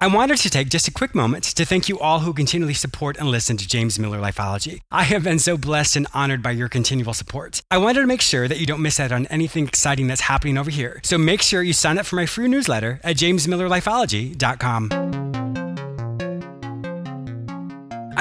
I wanted to take just a quick moment to thank you all who continually support and listen to James Miller Lifeology. I have been so blessed and honored by your continual support. I wanted to make sure that you don't miss out on anything exciting that's happening over here. So make sure you sign up for my free newsletter at jamesmillerlifeology.com.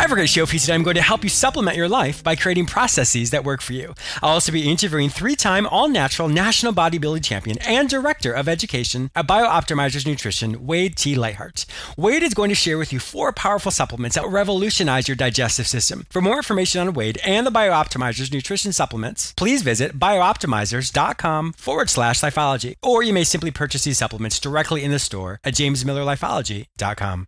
Great show. I'm going to help you supplement your life by creating processes that work for you. I'll also be interviewing three time all natural national bodybuilding champion and director of education at BiOptimizers Nutrition, Wade T. Lightheart. Wade is going to share with you four powerful supplements that will revolutionize your digestive system. For more information on Wade and the BiOptimizers Nutrition supplements, please visit bioptimizers.com forward slash lifeology. Or you may simply purchase these supplements directly in the store at jamesmillerlifeology.com.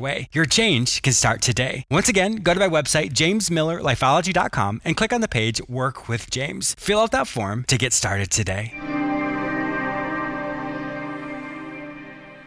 way. Your change can start today. Once again, go to my website, jamesmillerlifeology.com, and click on the page Work with James. Fill out that form to get started today.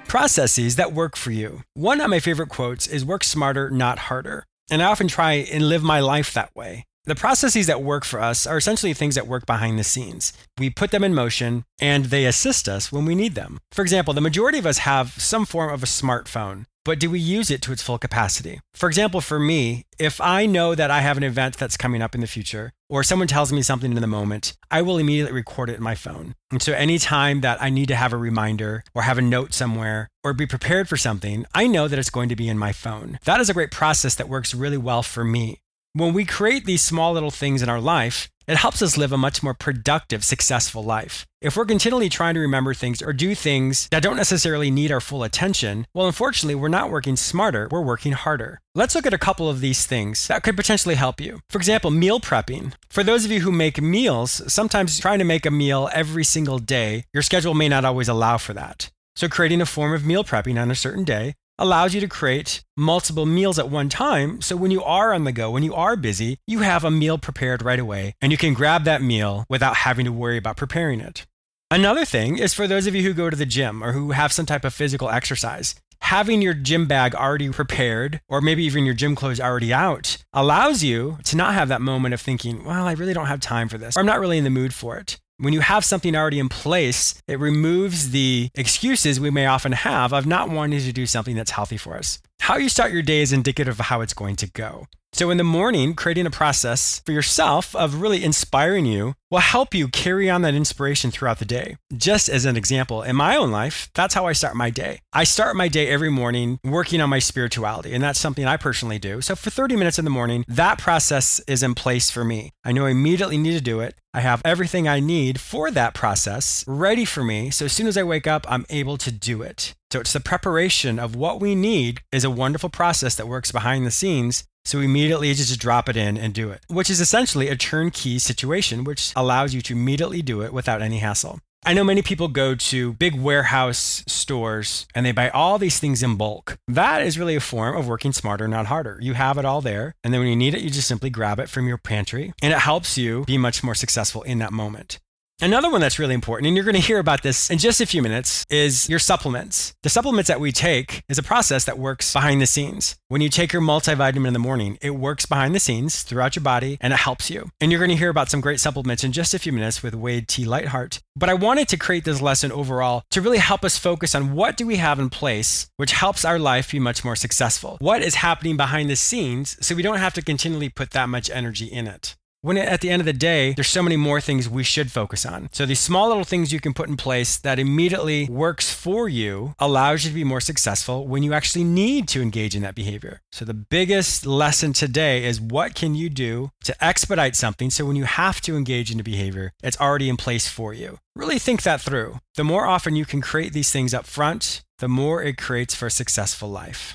Processes that work for you. One of my favorite quotes is work smarter, not harder. And I often try and live my life that way. The processes that work for us are essentially things that work behind the scenes. We put them in motion and they assist us when we need them. For example, the majority of us have some form of a smartphone but do we use it to its full capacity? For example, for me, if I know that I have an event that's coming up in the future, or someone tells me something in the moment, I will immediately record it in my phone. And so anytime that I need to have a reminder or have a note somewhere or be prepared for something, I know that it's going to be in my phone. That is a great process that works really well for me. When we create these small little things in our life, it helps us live a much more productive, successful life. If we're continually trying to remember things or do things that don't necessarily need our full attention, well, unfortunately, we're not working smarter, we're working harder. Let's look at a couple of these things that could potentially help you. For example, meal prepping. For those of you who make meals, sometimes trying to make a meal every single day, your schedule may not always allow for that. So, creating a form of meal prepping on a certain day allows you to create multiple meals at one time. So when you are on the go, when you are busy, you have a meal prepared right away and you can grab that meal without having to worry about preparing it. Another thing is for those of you who go to the gym or who have some type of physical exercise, having your gym bag already prepared or maybe even your gym clothes already out allows you to not have that moment of thinking, well, I really don't have time for this, or I'm not really in the mood for it. When you have something already in place, it removes the excuses we may often have of not wanting to do something that's healthy for us. How you start your day is indicative of how it's going to go. So, in the morning, creating a process for yourself of really inspiring you will help you carry on that inspiration throughout the day. Just as an example, in my own life, that's how I start my day. I start my day every morning working on my spirituality, and that's something I personally do. So, for 30 minutes in the morning, that process is in place for me. I know I immediately need to do it. I have everything I need for that process ready for me. So, as soon as I wake up, I'm able to do it. So, it's the preparation of what we need is a wonderful process that works behind the scenes so immediately just drop it in and do it, which is essentially a turnkey situation, which allows you to immediately do it without any hassle. I know many people go to big warehouse stores and they buy all these things in bulk. That is really a form of working smarter, not harder. You have it all there. And then when you need it, you just simply grab it from your pantry and it helps you be much more successful in that moment. Another one that's really important, and you're going to hear about this in just a few minutes, is your supplements. The supplements that we take is a process that works behind the scenes. When you take your multivitamin in the morning, it works behind the scenes throughout your body and it helps you. And you're going to hear about some great supplements in just a few minutes with Wade T. Lightheart. But I wanted to create this lesson overall to really help us focus on what do we have in place which helps our life be much more successful. What is happening behind the scenes so we don't have to continually put that much energy in it when at the end of the day, there's so many more things we should focus on. So these small little things you can put in place that immediately works for you allows you to be more successful when you actually need to engage in that behavior. So the biggest lesson today is what can you do to expedite something so when you have to engage in a behavior, it's already in place for you. Really think that through. The more often you can create these things up front, the more it creates for a successful life.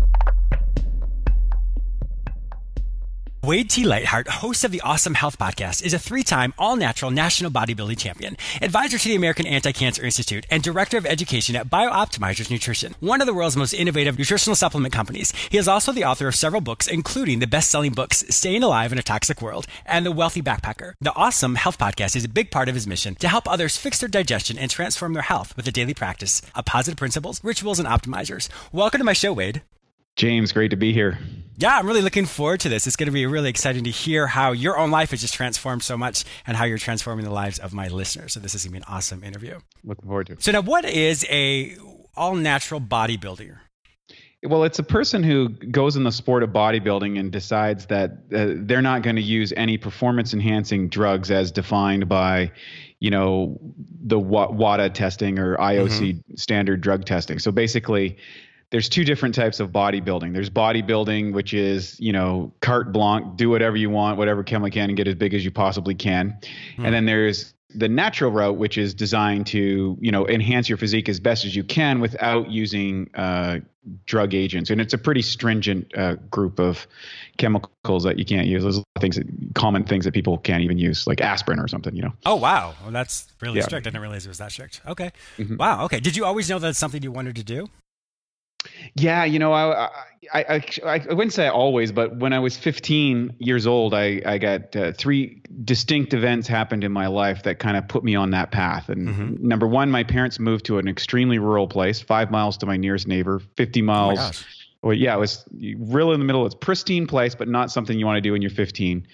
Wade T. Lightheart, host of the Awesome Health Podcast, is a three time all natural national bodybuilding champion, advisor to the American Anti Cancer Institute, and director of education at BiOptimizers Nutrition, one of the world's most innovative nutritional supplement companies. He is also the author of several books, including the best selling books Staying Alive in a Toxic World and The Wealthy Backpacker. The Awesome Health Podcast is a big part of his mission to help others fix their digestion and transform their health with a daily practice of positive principles, rituals, and optimizers. Welcome to my show, Wade. James, great to be here. Yeah, I'm really looking forward to this. It's going to be really exciting to hear how your own life has just transformed so much and how you're transforming the lives of my listeners. So this is going to be an awesome interview. Looking forward to it. So now what is a all natural bodybuilder? Well, it's a person who goes in the sport of bodybuilding and decides that uh, they're not going to use any performance enhancing drugs as defined by, you know, the WADA testing or IOC mm-hmm. standard drug testing. So basically, there's two different types of bodybuilding. There's bodybuilding, which is, you know, carte blanche, do whatever you want, whatever chemical can, and get as big as you possibly can. Mm. And then there's the natural route, which is designed to, you know, enhance your physique as best as you can without using uh, drug agents. And it's a pretty stringent uh, group of chemicals that you can't use. There's things, that, common things that people can't even use, like aspirin or something, you know. Oh wow, well, that's really yeah. strict. I didn't realize it was that strict. Okay, mm-hmm. wow. Okay, did you always know that's something you wanted to do? Yeah, you know, I, I, I, I, wouldn't say always, but when I was 15 years old, I, I got uh, three distinct events happened in my life that kind of put me on that path. And mm-hmm. number one, my parents moved to an extremely rural place, five miles to my nearest neighbor, 50 miles. Oh well, yeah, it was real in the middle. It's pristine place, but not something you want to do when you're 15.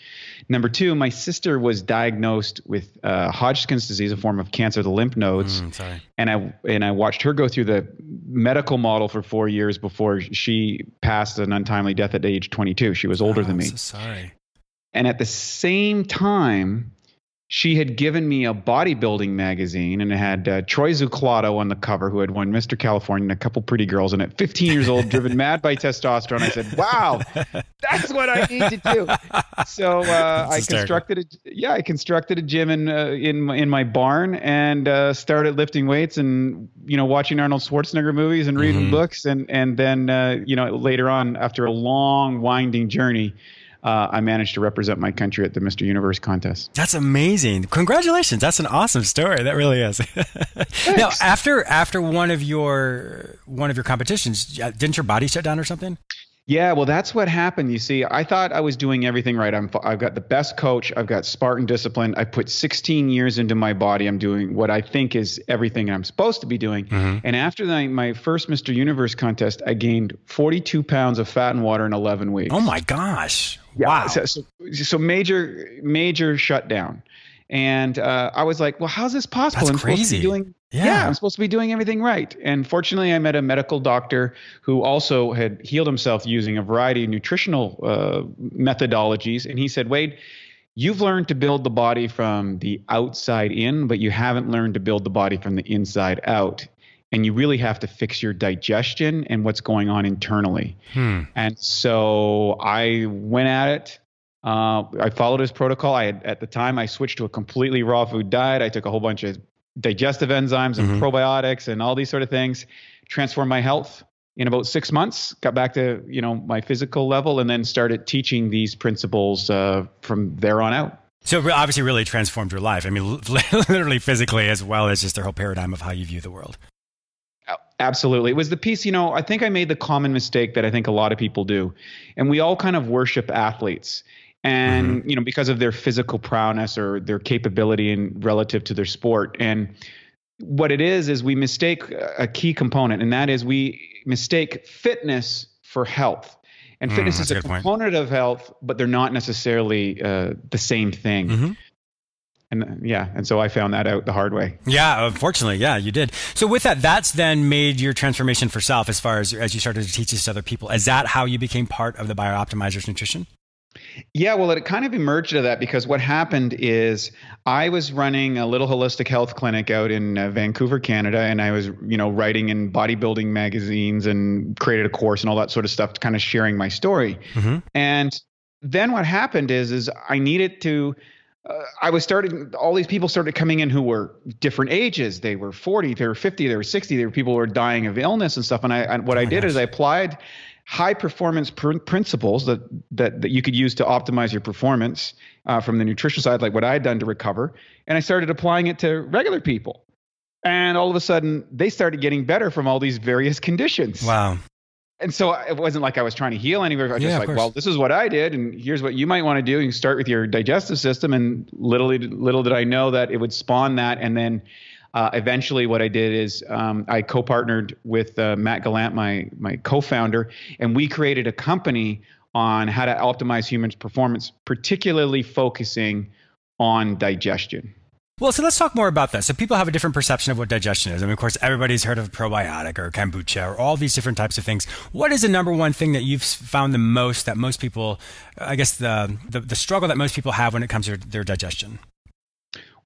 Number two, my sister was diagnosed with uh, Hodgkin's disease, a form of cancer of the lymph nodes. Mm, and I and I watched her go through the medical model for four years before she passed an untimely death at age 22. She was older oh, than me. So sorry. And at the same time, she had given me a bodybuilding magazine and it had uh, Troy Zuccolotto on the cover, who had won Mr. California and a couple pretty girls in it. 15 years old, driven mad by testosterone. I said, wow, that's what I need to do. So uh, I constructed a, yeah, I constructed a gym in, uh, in, in my barn and uh, started lifting weights and, you know, watching Arnold Schwarzenegger movies and reading mm-hmm. books. And, and then, uh, you know, later on, after a long, winding journey, uh, I managed to represent my country at the Mr. Universe contest. That's amazing! Congratulations! That's an awesome story. That really is. now, after after one of your one of your competitions, didn't your body shut down or something? Yeah, well, that's what happened. You see, I thought I was doing everything right. I'm, I've got the best coach. I've got Spartan discipline. I put 16 years into my body. I'm doing what I think is everything I'm supposed to be doing. Mm-hmm. And after the, my first Mr. Universe contest, I gained 42 pounds of fat and water in 11 weeks. Oh my gosh! Yeah, wow. So, so, so major, major shutdown. And uh, I was like, well, how's this possible? That's I'm crazy. doing yeah. yeah. I'm supposed to be doing everything right. And fortunately, I met a medical doctor who also had healed himself using a variety of nutritional uh, methodologies. And he said, Wade, you've learned to build the body from the outside in, but you haven't learned to build the body from the inside out. And you really have to fix your digestion and what's going on internally. Hmm. And so I went at it. Uh, I followed his protocol. I had, at the time I switched to a completely raw food diet. I took a whole bunch of digestive enzymes and mm-hmm. probiotics and all these sort of things, transformed my health in about six months. Got back to you know my physical level, and then started teaching these principles uh, from there on out. So obviously, really transformed your life. I mean, literally, physically, as well as just their whole paradigm of how you view the world. Absolutely. It was the piece, you know, I think I made the common mistake that I think a lot of people do. And we all kind of worship athletes. And, mm-hmm. you know, because of their physical prowess or their capability in relative to their sport. And what it is is we mistake a key component, and that is we mistake fitness for health. And fitness mm, is a, a component point. of health, but they're not necessarily uh, the same thing. Mm-hmm and yeah and so i found that out the hard way yeah unfortunately yeah you did so with that that's then made your transformation for self as far as as you started to teach this to other people is that how you became part of the BiOptimizers nutrition yeah, well, it kind of emerged out of that because what happened is I was running a little holistic health clinic out in uh, Vancouver, Canada, and I was, you know, writing in bodybuilding magazines and created a course and all that sort of stuff, kind of sharing my story. Mm-hmm. And then what happened is, is I needed to uh, I was starting, all these people started coming in who were different ages. They were 40, they were 50, they were 60. There were people who were dying of illness and stuff. And I, and what oh I did gosh. is I applied high performance pr- principles that, that, that you could use to optimize your performance uh, from the nutrition side, like what I had done to recover. And I started applying it to regular people. And all of a sudden, they started getting better from all these various conditions. Wow and so it wasn't like I was trying to heal anywhere. I was yeah, just like, well, this is what I did, and here's what you might want to do. You start with your digestive system, and little little did I know that it would spawn that, and then uh, eventually, what I did is um, I co-partnered with uh, Matt Gallant, my my co-founder, and we created a company on how to optimize humans' performance, particularly focusing on digestion. Well, so let's talk more about that. So people have a different perception of what digestion is. I mean, of course, everybody's heard of probiotic or kombucha or all these different types of things. What is the number one thing that you've found the most that most people, I guess, the the, the struggle that most people have when it comes to their digestion?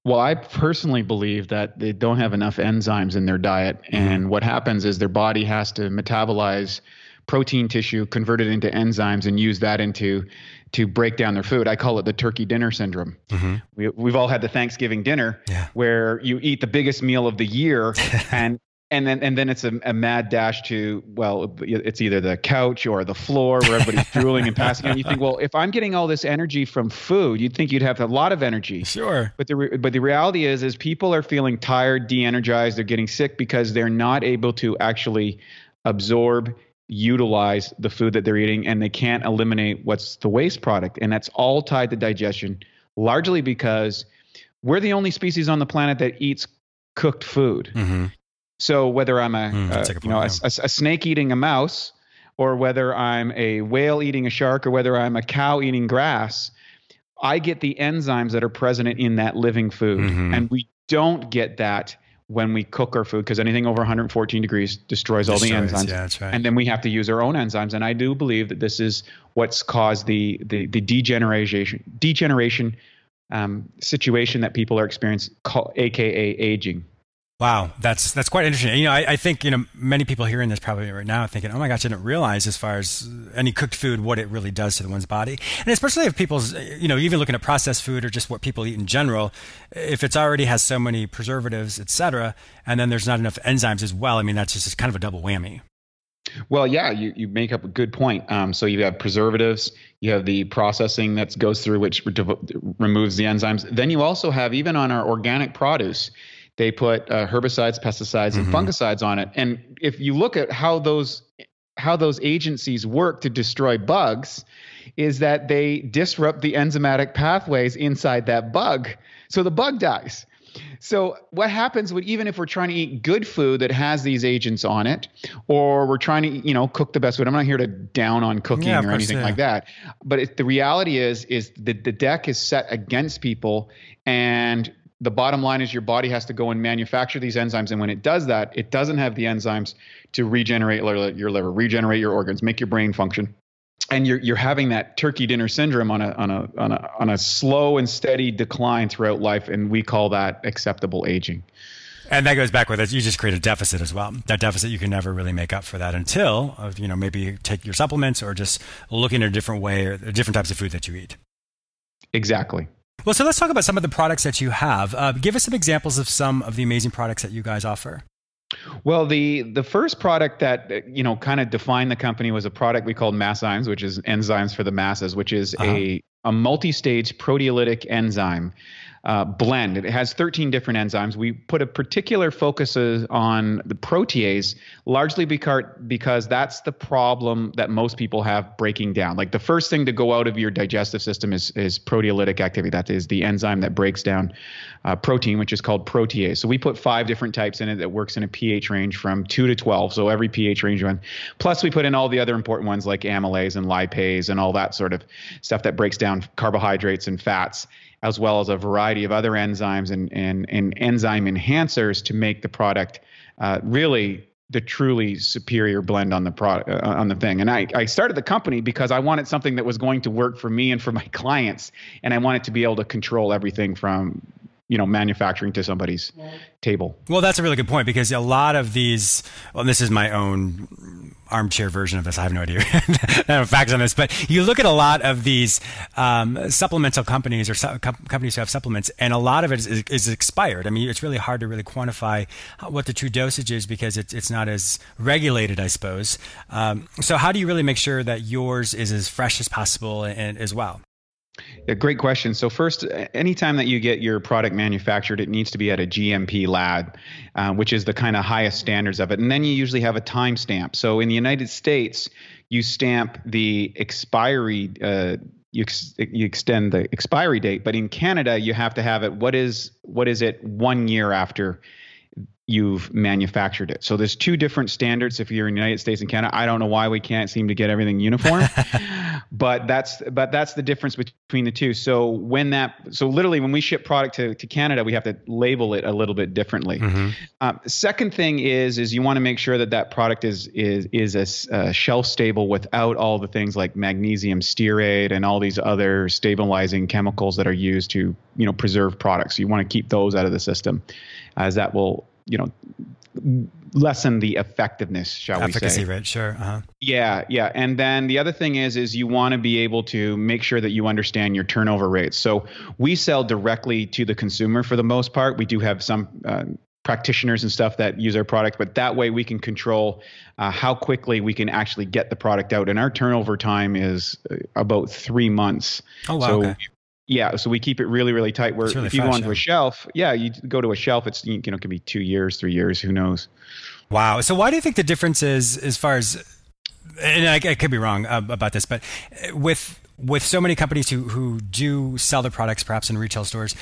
Well, I personally believe that they don't have enough enzymes in their diet, mm-hmm. and what happens is their body has to metabolize protein tissue, convert it into enzymes, and use that into to break down their food. I call it the turkey dinner syndrome. Mm-hmm. We, we've all had the Thanksgiving dinner yeah. where you eat the biggest meal of the year and and then and then it's a, a, mad dash to well it's either the couch or the floor where everybody's drooling and passing and you think well if i'm getting all this energy from food you'd think you'd have a lot of energy sure but the but the reality is is people are feeling tired de-energized they're getting sick because they're not able to actually absorb utilize the food that they're eating and they can't eliminate what's the waste product. And that's all tied to digestion, largely because we're the only species on the planet that eats cooked food. Mm-hmm. So whether I'm a, mm, a, a you know yeah. a, a, snake eating a mouse, or whether I'm a whale eating a shark, or whether I'm a cow eating grass, I get the enzymes that are present in that living food, mm-hmm. and we don't get that when we cook our food because anything over 114 degrees destroys, destroys all the enzymes. Yeah, that's right. And then we have to use our own enzymes. And I do believe that this is what's caused the the, the degeneration degeneration um, situation that people are experiencing, aka aging. Wow, that's that's quite interesting. You know, I, I, think you know many people hearing this probably right now thinking, "Oh my gosh, I didn't realize as far as any cooked food what it really does to the one's body." And especially if people's, you know, even looking at processed food or just what people eat in general, if it's already has so many preservatives, etc., and then there's not enough enzymes as well. I mean, that's just kind of a double whammy. Well, yeah, you, you make up a good point. Um, so you have preservatives, you have the processing that goes through which re- removes the enzymes. Then you also have even on our organic produce they put uh, herbicides, pesticides, and mm-hmm. fungicides on it. And if you look at how those how those agencies work to destroy bugs, is that they disrupt the enzymatic pathways inside that bug, so the bug dies. So what happens when even if we're trying to eat good food that has these agents on it, or we're trying to you know cook the best food? I'm not here to down on cooking yeah, or course, anything yeah. like that, but it, the reality is is the the deck is set against people, and the bottom line is your body has to go and manufacture these enzymes and when it does that it doesn't have the enzymes to regenerate your liver regenerate your organs make your brain function and you're you're having that turkey dinner syndrome on a on a on a on a slow and steady decline throughout life and we call that acceptable aging and that goes back with it. You just create a deficit as well. That deficit you can never really make up for that until uh, you know maybe take your supplements or just looking at a different way or different types of food that you eat. Exactly. Well, so let's talk about some of the products that you have. Uh, give us some examples of some of the amazing products that you guys offer. Well, the the first product that you know kind of defined the company was a product we called MassZymes, which is enzymes for the masses, which is uh-huh. a a multi-stage proteolytic enzyme uh, blend. It has 13 different enzymes. We put a particular focus on the protease, largely because, because that's the problem that most people have breaking down. Like the first thing to go out of your digestive system is, is proteolytic activity. That is the enzyme that breaks down uh, protein, which is called protease. So we put five different types in it that works in a pH range from 2 to 12. So every pH range one. Plus we put in all the other important ones like amylase and lipase and all that sort of stuff that breaks down carbohydrates and fats as well as a variety of other enzymes and, and, and enzyme enhancers to make the product uh, really the truly superior blend on the product uh, on the thing. And I, I started the company because I wanted something that was going to work for me and for my clients, and I wanted to be able to control everything from you know manufacturing to somebody's table. Well, that's a really good point because a lot of these. Well, this is my own armchair version of this. I have no idea no facts on this, but you look at a lot of these um, supplemental companies or su- companies who have supplements, and a lot of it is, is, expired. I mean, it's really hard to really quantify what the true dosage is because it's it's not as regulated, I suppose. Um, so, how do you really make sure that yours is as fresh as possible and, as well? A great question. So first, anytime that you get your product manufactured, it needs to be at a GMP lab, uh, which is the kind of highest standards of it. And then you usually have a timestamp. So in the United States, you stamp the expiry. Uh, you, ex- you extend the expiry date, but in Canada, you have to have it. What is what is it? One year after you've manufactured it. So there's two different standards if you're in the United States and Canada. I don't know why we can't seem to get everything uniform, but that's but that's the difference between the two. So when that so literally when we ship product to, to Canada, we have to label it a little bit differently. Mm-hmm. Um, second thing is is you want to make sure that that product is is is a, uh, shelf stable without all the things like magnesium stearate and all these other stabilizing chemicals that are used to you know preserve products. You want to keep those out of the system, as that will you know lessen the effectiveness shall efficacy we say. efficacy rate sure uh-huh. yeah yeah and then the other thing is is you want to be able to make sure that you understand your turnover rates. So we sell directly to the consumer for the most part. We do have some uh, practitioners and stuff that use our product but that way we can control uh, how quickly we can actually get the product out. And our turnover time is uh, about three months. Oh wow so okay. Yeah, so we keep it really, really tight. Where really if you go onto a shelf, yeah, you go to a shelf, it's you know, it can be two years, three years, who knows? Wow. So why do you think the difference is as far as, and I, I could be wrong uh, about this, but with with so many companies who who do sell their products perhaps in retail stores,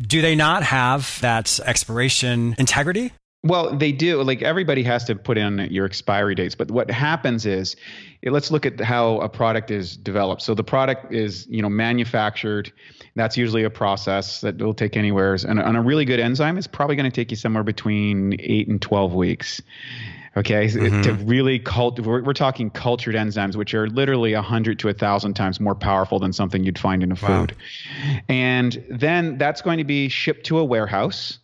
do they not have that expiration integrity? Well, they do. Like everybody has to put in your expiry dates. But what happens is, let's look at how a product is developed. So the product is, you know, manufactured. That's usually a process that will take anywhere. And on a really good enzyme, it's probably going to take you somewhere between eight and twelve weeks. Okay, mm-hmm. to really cult, we're, we're, talking cultured enzymes, which are literally a hundred to a thousand times more powerful than something you'd find in a food. And then that's going to be shipped to a warehouse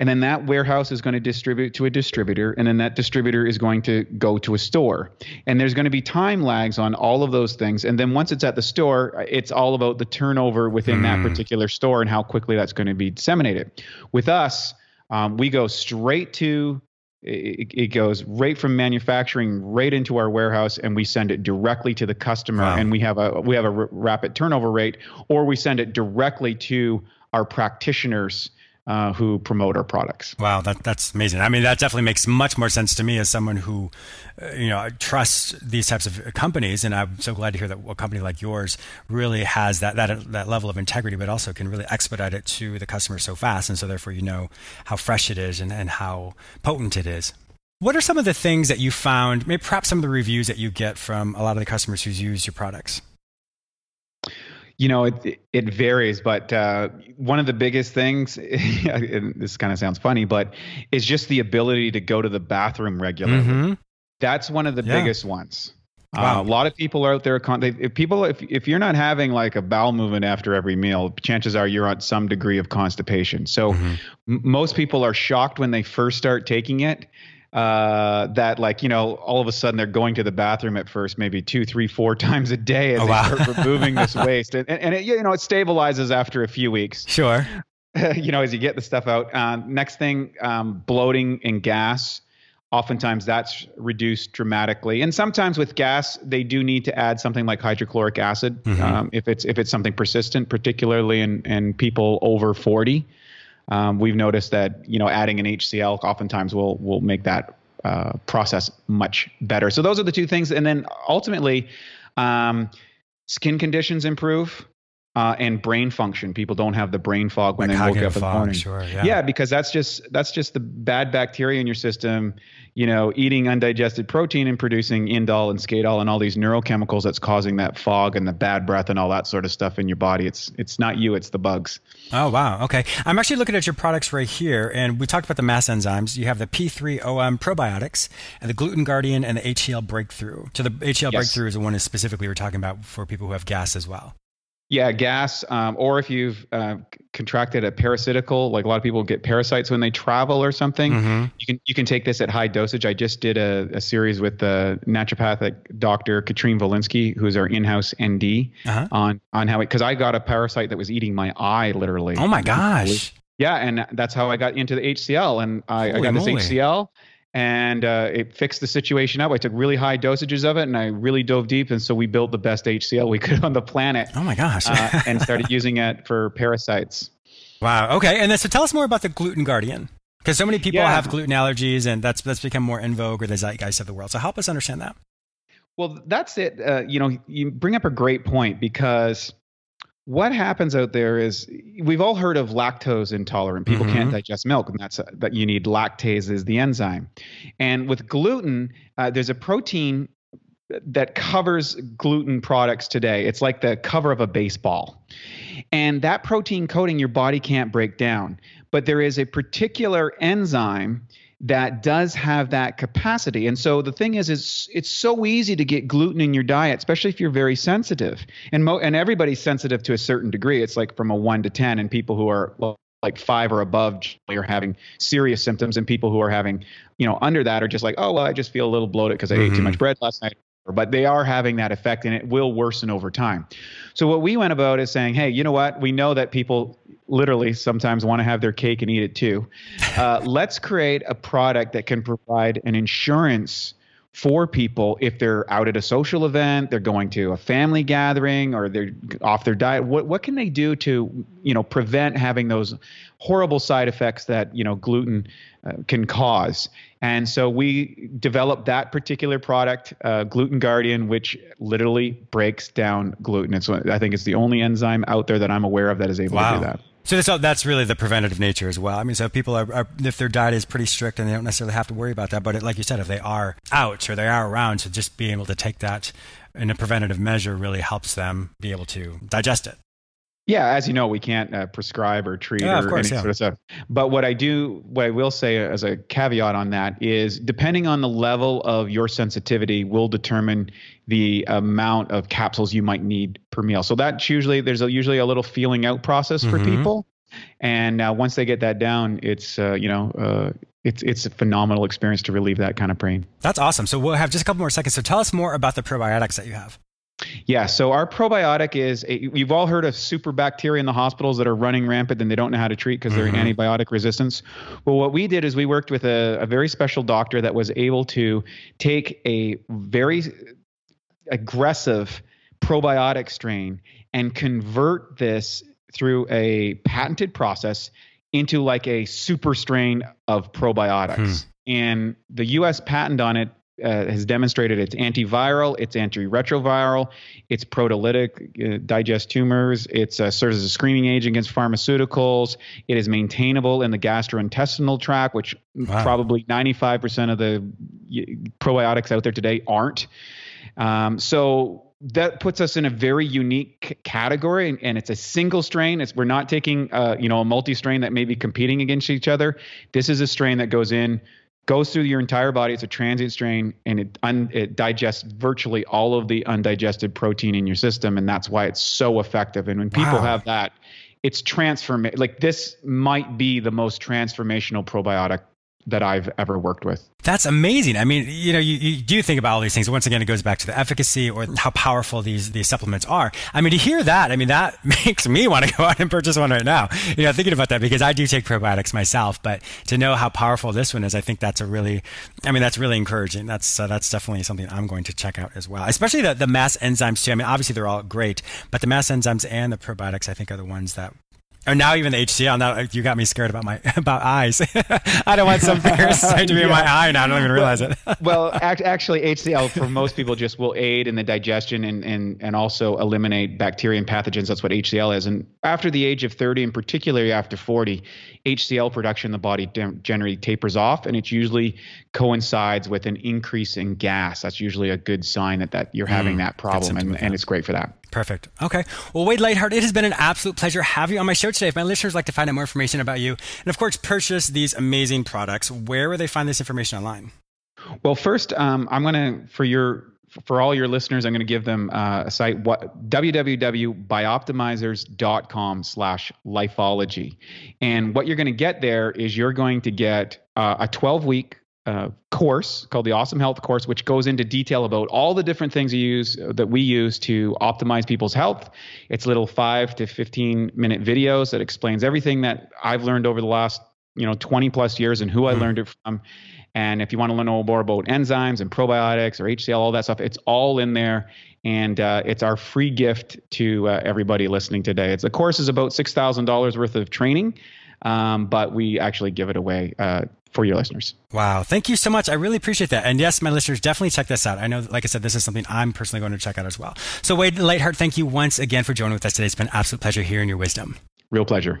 and then that warehouse is going to distribute to a distributor. And then that distributor is going to go to a store. And there's going to be time lags on all of those things. And then once it's at the store, it's all about the turnover within mm. that hmm. particular store and how quickly that's going to be disseminated. With us, um, we go straight to it, it, goes right from manufacturing right into our warehouse and we send it directly to the customer wow. and we have a we have a r- rapid turnover rate or we send it directly to our practitioners uh, who promote our products. Wow, that, that's amazing. I mean, that definitely makes much more sense to me as someone who, uh, you know, trusts these types of companies. And I'm so glad to hear that a company like yours really has that that that level of integrity, but also can really expedite it to the customer so fast. And so therefore, you know how fresh it is and, and how potent it is. What are some of the things that you found, maybe perhaps some of the reviews that you get from a lot of the customers who use your products? You know, it it varies, but uh, one of the biggest things, and this kind of sounds funny, but is just the ability to go to the bathroom regularly. Mm-hmm. That's one of the yeah. biggest ones. Uh, wow. Uh, a lot of people are out there. They, if people, if if you're not having like a bowel movement after every meal, chances are you're on some degree of constipation. So, mm-hmm. m- most people are shocked when they first start taking it. Uh, that like you know all of a sudden they're going to the bathroom at first maybe two three four times a day as oh, they wow. start removing this waste. And, and it you know it stabilizes after a few weeks. Sure. You know as you get the stuff out. Uh, next thing um, bloating and gas. Oftentimes that's reduced dramatically. And sometimes with gas they do need to add something like hydrochloric acid mm-hmm. um, if it's if it's something persistent particularly in, in people over 40 um, we've noticed that you know adding an HCl oftentimes will will make that uh, process much better. So those are the two things, and then ultimately, um, skin conditions improve uh, and brain function. People don't have the brain fog when like they woke up in the morning. Sure, yeah. yeah, because that's just that's just the bad bacteria in your system. You know, eating undigested protein and producing indole and skatole and all these neurochemicals that's causing that fog and the bad breath and all that sort of stuff in your body. It's it's not you, it's the bugs. Oh wow, okay. I'm actually looking at your products right here, and we talked about the mass enzymes. You have the P3OM probiotics and the Gluten Guardian and the HCl Breakthrough. So the HCl yes. Breakthrough is the one is specifically we're talking about for people who have gas as well. Yeah, gas, um, or if you've uh, contracted a parasitical, like a lot of people get parasites when they travel or something, mm-hmm. you can you can take this at high dosage. I just did a, a series with the naturopathic doctor Katrine Volynsky, who's our in-house ND, uh-huh. on on how because I got a parasite that was eating my eye literally. Oh my gosh! Yeah, and that's how I got into the HCl, and I, I got moly. this HCl, and uh, it fixed the situation up. I took really high dosages of it, and I really dove deep, and so we built the best HCl we could on the planet. Oh my gosh! uh, and started using it for parasites. Wow. Okay, and then so tell us more about the gluten guardian, because so many people yeah. have gluten allergies, and that's that's become more in vogue or the zeitgeist of the world. So help us understand that. Well, that's it. Uh, you know, you bring up a great point because what happens out there is we've all heard of lactose intolerant. People mm-hmm. can't digest milk and that's that you need lactase is the enzyme. And with gluten uh, there's a protein that covers gluten products today. It's like the cover of a baseball. And that protein coating your body can't break down. But there is a particular enzyme that does have that capacity. And so the thing is, is it's so easy to get gluten in your diet, especially if you're very sensitive. And mo- and everybody's sensitive to a certain degree. It's like from a one to ten, and people who are like five or above are having serious symptoms, and people who are having, you know, under that are just like, oh well, I just feel a little bloated because I mm-hmm. ate too mm-hmm. much bread last night but they are having that effect and it will worsen over time. So what we went about is saying, hey, you know what? We know that people literally sometimes want to have their cake and eat it too. Uh, let's create a product that can provide an insurance for people if they're out at a social event, they're going to a family gathering, or they're off their diet. What what can they do to you know prevent having those horrible side effects that you know gluten uh, can cause? And so we developed that particular product, uh, Gluten Guardian, which literally breaks down gluten. It's I think it's the only enzyme out there that I'm aware of that is able wow. to do that. So that's, that's really the preventative nature as well. I mean, so people are, are, if their diet is pretty strict and they don't necessarily have to worry about that, but it, like you said, if they are out or they are around, so just being able to take that in a preventative measure really helps them be able to digest it. Yeah, as you know, we can't uh, prescribe or treat yeah, or course, any yeah. sort of stuff. But what I do, what I will say as a caveat on that is, depending on the level of your sensitivity, will determine the amount of capsules you might need per meal. So that's usually there's a, usually a little feeling out process for mm-hmm. people, and uh, once they get that down, it's uh, you know uh, it's it's a phenomenal experience to relieve that kind of pain. That's awesome. So we'll have just a couple more seconds. So tell us more about the probiotics that you have. Yeah, so our probiotic is a, you've all heard of super bacteria in the hospitals that are running rampant and they don't know how to treat because mm-hmm. they're antibiotic resistance. Well, what we did is we worked with a, a very special doctor that was able to take a very aggressive probiotic strain and convert this through a patented process into like a super strain of probiotics. Hmm. And the US patent on it uh, has demonstrated it's antiviral, it's antiretroviral, it's proteolytic, uh, digest tumors, it uh, serves as a screening agent against pharmaceuticals, it is maintainable in the gastrointestinal tract, which wow. probably 95% of the probiotics out there today aren't. Um, so that puts us in a very unique category and, and it's a single strain it's we're not taking uh, you know a multi-strain that may be competing against each other this is a strain that goes in goes through your entire body it's a transient strain and it, un, it digests virtually all of the undigested protein in your system and that's why it's so effective and when people wow. have that it's transform like this might be the most transformational probiotic that I've ever worked with. That's amazing. I mean, you know, you, you do think about all these things. Once again, it goes back to the efficacy or how powerful these these supplements are. I mean, to hear that, I mean, that makes me want to go out and purchase one right now. You know, thinking about that because I do take probiotics myself, but to know how powerful this one is, I think that's a really, I mean, that's really encouraging. That's uh, that's definitely something I'm going to check out as well. Especially the the mast enzymes too. I mean, obviously they're all great, but the mass enzymes and the probiotics, I think, are the ones that or now even the HCl. Now you got me scared about my about eyes. I don't want some parasite to be yeah. in my eye now. I don't even realize well, it. well, act, actually, HCl for most people just will aid in the digestion and, and and also eliminate bacteria and pathogens. That's what HCl is. And after the age of 30, and particularly after 40, HCl production in the body generally tapers off, and it usually coincides with an increase in gas. That's usually a good sign that that you're having mm, that problem, and, and it's great for that. Perfect. Okay. Well, Wade Lightheart, it has been an absolute pleasure having you on my show today. If my listeners like to find out more information about you and, of course, purchase these amazing products, where will they find this information online? Well, first, um, I'm going to, for your for all your listeners, I'm going to give them uh, a site, what, www.bioptimizers.com slash lifeology. And what you're going to get there is you're going to get uh, a 12 week uh, course called the Awesome Health course, which goes into detail about all the different things you use that we use to optimize people's health. It's little five to 15 minute videos that explains everything that I've learned over the last you know 20 plus years and who I mm-hmm. learned it from. And if you want to learn more about enzymes and probiotics or HCl, all that stuff, it's all in there. And uh, it's our free gift to uh, everybody listening today. It's the course is about six thousand dollars worth of training, um, but we actually give it away uh, for your listeners. Wow. Thank you so much. I really appreciate that. And yes, my listeners, definitely check this out. I know, like I said, this is something I'm personally going to check out as well. So, Wade Lightheart, thank you once again for joining with us today. It's been an absolute pleasure hearing your wisdom. Real pleasure.